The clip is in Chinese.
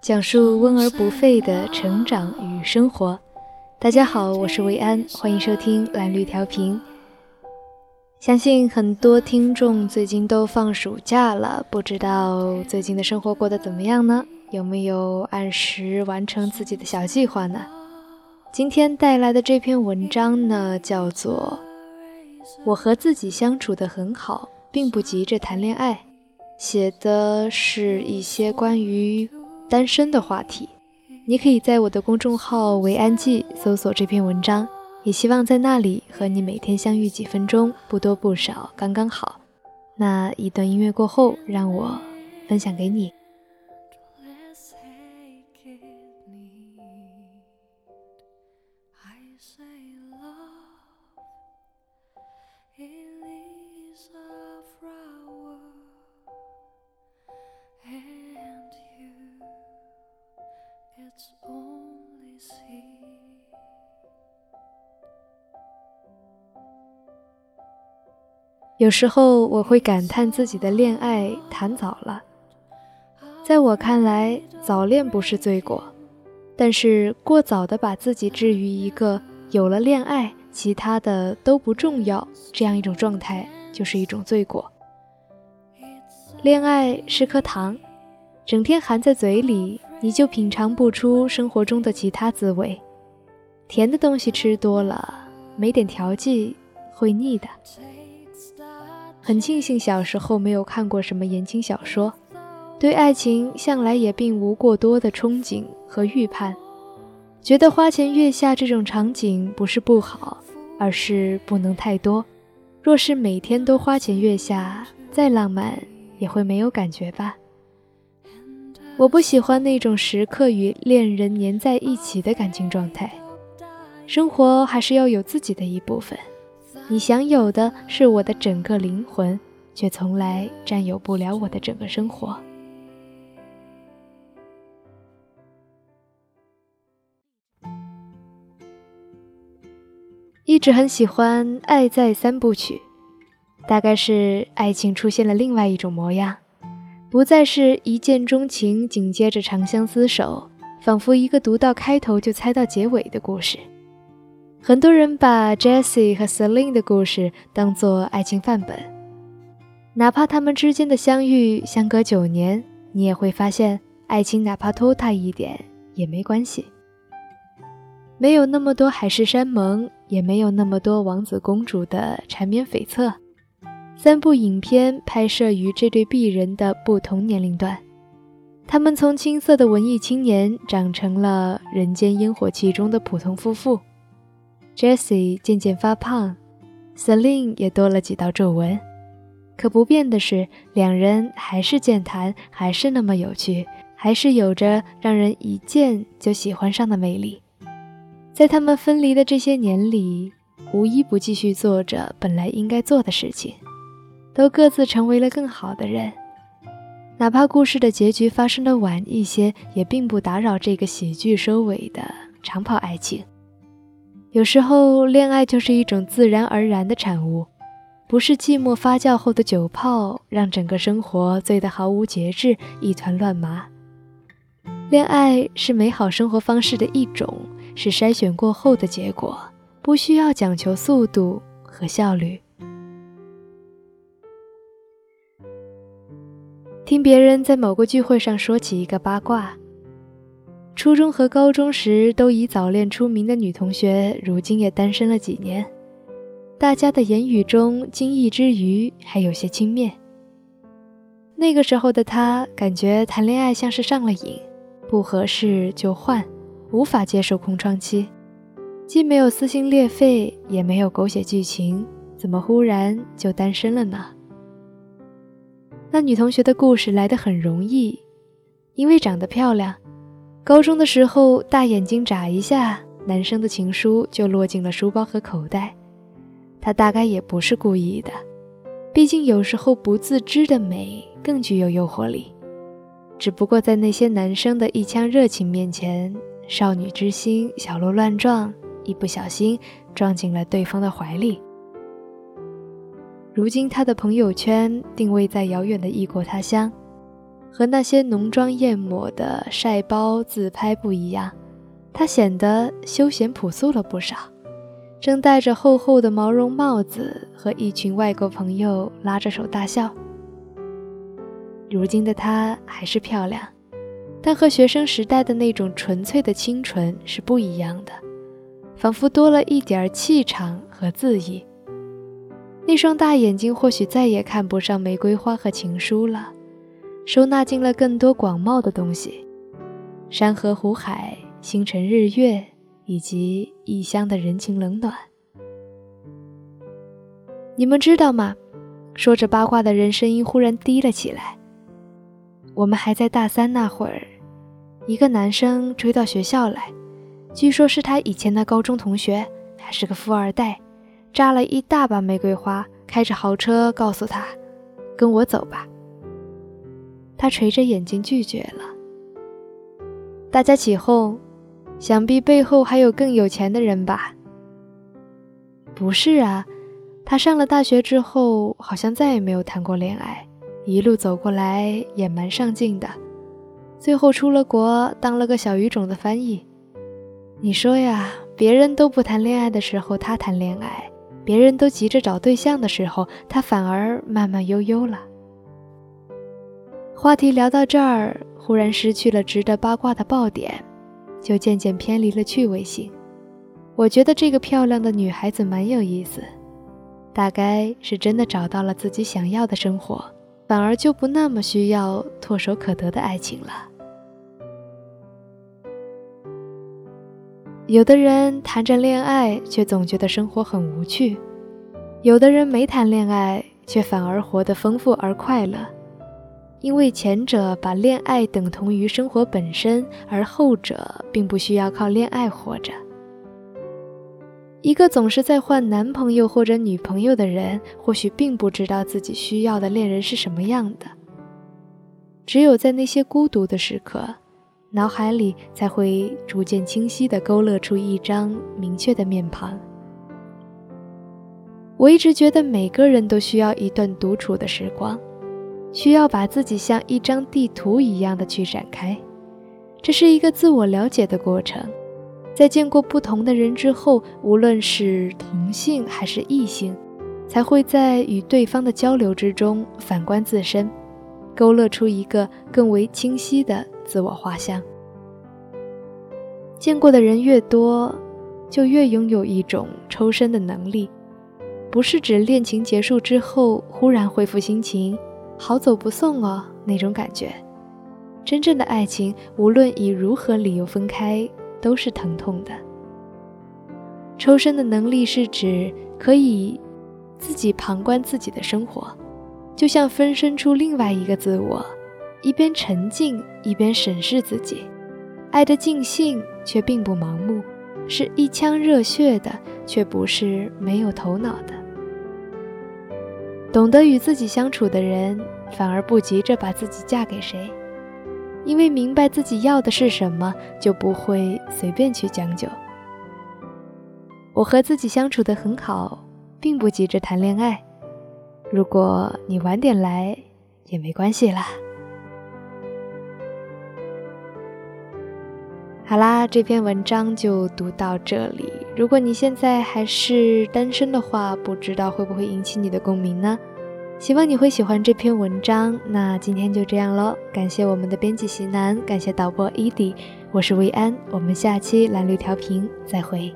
讲述温而不废的成长与生活。大家好，我是维安，欢迎收听蓝绿调频。相信很多听众最近都放暑假了，不知道最近的生活过得怎么样呢？有没有按时完成自己的小计划呢？今天带来的这篇文章呢，叫做《我和自己相处得很好，并不急着谈恋爱》，写的是一些关于单身的话题。你可以在我的公众号“维安记”搜索这篇文章。也希望在那里和你每天相遇几分钟，不多不少，刚刚好。那一段音乐过后，让我分享给你。有时候我会感叹自己的恋爱谈早了。在我看来，早恋不是罪过，但是过早的把自己置于一个有了恋爱，其他的都不重要这样一种状态，就是一种罪过。恋爱是颗糖，整天含在嘴里，你就品尝不出生活中的其他滋味。甜的东西吃多了，没点调剂会腻的。很庆幸小时候没有看过什么言情小说，对爱情向来也并无过多的憧憬和预判，觉得花前月下这种场景不是不好，而是不能太多。若是每天都花前月下，再浪漫也会没有感觉吧。我不喜欢那种时刻与恋人黏在一起的感情状态，生活还是要有自己的一部分。你享有的是我的整个灵魂，却从来占有不了我的整个生活。一直很喜欢《爱在三部曲》，大概是爱情出现了另外一种模样，不再是一见钟情，紧接着长相厮守，仿佛一个读到开头就猜到结尾的故事。很多人把 Jessie 和 Celine 的故事当作爱情范本，哪怕他们之间的相遇相隔九年，你也会发现，爱情哪怕拖沓一点也没关系。没有那么多海誓山盟，也没有那么多王子公主的缠绵悱恻。三部影片拍摄于这对璧人的不同年龄段，他们从青涩的文艺青年长成了人间烟火气中的普通夫妇。Jessie 渐渐发胖，Celine 也多了几道皱纹。可不变的是，两人还是健谈，还是那么有趣，还是有着让人一见就喜欢上的魅力。在他们分离的这些年里，无一不继续做着本来应该做的事情，都各自成为了更好的人。哪怕故事的结局发生的晚一些，也并不打扰这个喜剧收尾的长跑爱情。有时候，恋爱就是一种自然而然的产物，不是寂寞发酵后的酒泡让整个生活醉得毫无节制、一团乱麻。恋爱是美好生活方式的一种，是筛选过后的结果，不需要讲求速度和效率。听别人在某个聚会上说起一个八卦。初中和高中时都以早恋出名的女同学，如今也单身了几年。大家的言语中惊异之余，还有些轻蔑。那个时候的她，感觉谈恋爱像是上了瘾，不合适就换，无法接受空窗期。既没有撕心裂肺，也没有狗血剧情，怎么忽然就单身了呢？那女同学的故事来得很容易，因为长得漂亮。高中的时候，大眼睛眨一下，男生的情书就落进了书包和口袋。他大概也不是故意的，毕竟有时候不自知的美更具有诱惑力。只不过在那些男生的一腔热情面前，少女之心小鹿乱撞，一不小心撞进了对方的怀里。如今他的朋友圈定位在遥远的异国他乡。和那些浓妆艳抹的晒包自拍不一样，她显得休闲朴素了不少。正戴着厚厚的毛绒帽子，和一群外国朋友拉着手大笑。如今的她还是漂亮，但和学生时代的那种纯粹的清纯是不一样的，仿佛多了一点气场和恣意。那双大眼睛或许再也看不上玫瑰花和情书了，收纳进了更多广袤的东西：山河湖海、星辰日月，以及异乡的人情冷暖。你们知道吗？说着八卦的人声音忽然低了起来。我们还在大三那会儿，一个男生追到学校来，据说是他以前的高中同学，还是个富二代，扎了一大把玫瑰花，开着豪车告诉他：“跟我走吧。”他垂着眼睛拒绝了。大家起哄，想必背后还有更有钱的人吧？不是啊，他上了大学之后，好像再也没有谈过恋爱。一路走过来也蛮上进的，最后出了国当了个小语种的翻译。你说呀，别人都不谈恋爱的时候，他谈恋爱；别人都急着找对象的时候，他反而慢慢悠悠了。话题聊到这儿，忽然失去了值得八卦的爆点，就渐渐偏离了趣味性。我觉得这个漂亮的女孩子蛮有意思，大概是真的找到了自己想要的生活。反而就不那么需要唾手可得的爱情了。有的人谈着恋爱，却总觉得生活很无趣；有的人没谈恋爱，却反而活得丰富而快乐。因为前者把恋爱等同于生活本身，而后者并不需要靠恋爱活着。一个总是在换男朋友或者女朋友的人，或许并不知道自己需要的恋人是什么样的。只有在那些孤独的时刻，脑海里才会逐渐清晰地勾勒出一张明确的面庞。我一直觉得每个人都需要一段独处的时光，需要把自己像一张地图一样的去展开，这是一个自我了解的过程。在见过不同的人之后，无论是同性还是异性，才会在与对方的交流之中反观自身，勾勒出一个更为清晰的自我画像。见过的人越多，就越拥有一种抽身的能力，不是指恋情结束之后忽然恢复心情，好走不送哦那种感觉。真正的爱情，无论以如何理由分开。都是疼痛的。抽身的能力是指可以自己旁观自己的生活，就像分身出另外一个自我，一边沉静一边审视自己，爱的尽兴却并不盲目，是一腔热血的，却不是没有头脑的。懂得与自己相处的人，反而不急着把自己嫁给谁。因为明白自己要的是什么，就不会随便去将就。我和自己相处的很好，并不急着谈恋爱。如果你晚点来，也没关系啦。好啦，这篇文章就读到这里。如果你现在还是单身的话，不知道会不会引起你的共鸣呢？希望你会喜欢这篇文章。那今天就这样喽，感谢我们的编辑席南，感谢导播伊迪，我是薇安，我们下期蓝绿调频再会。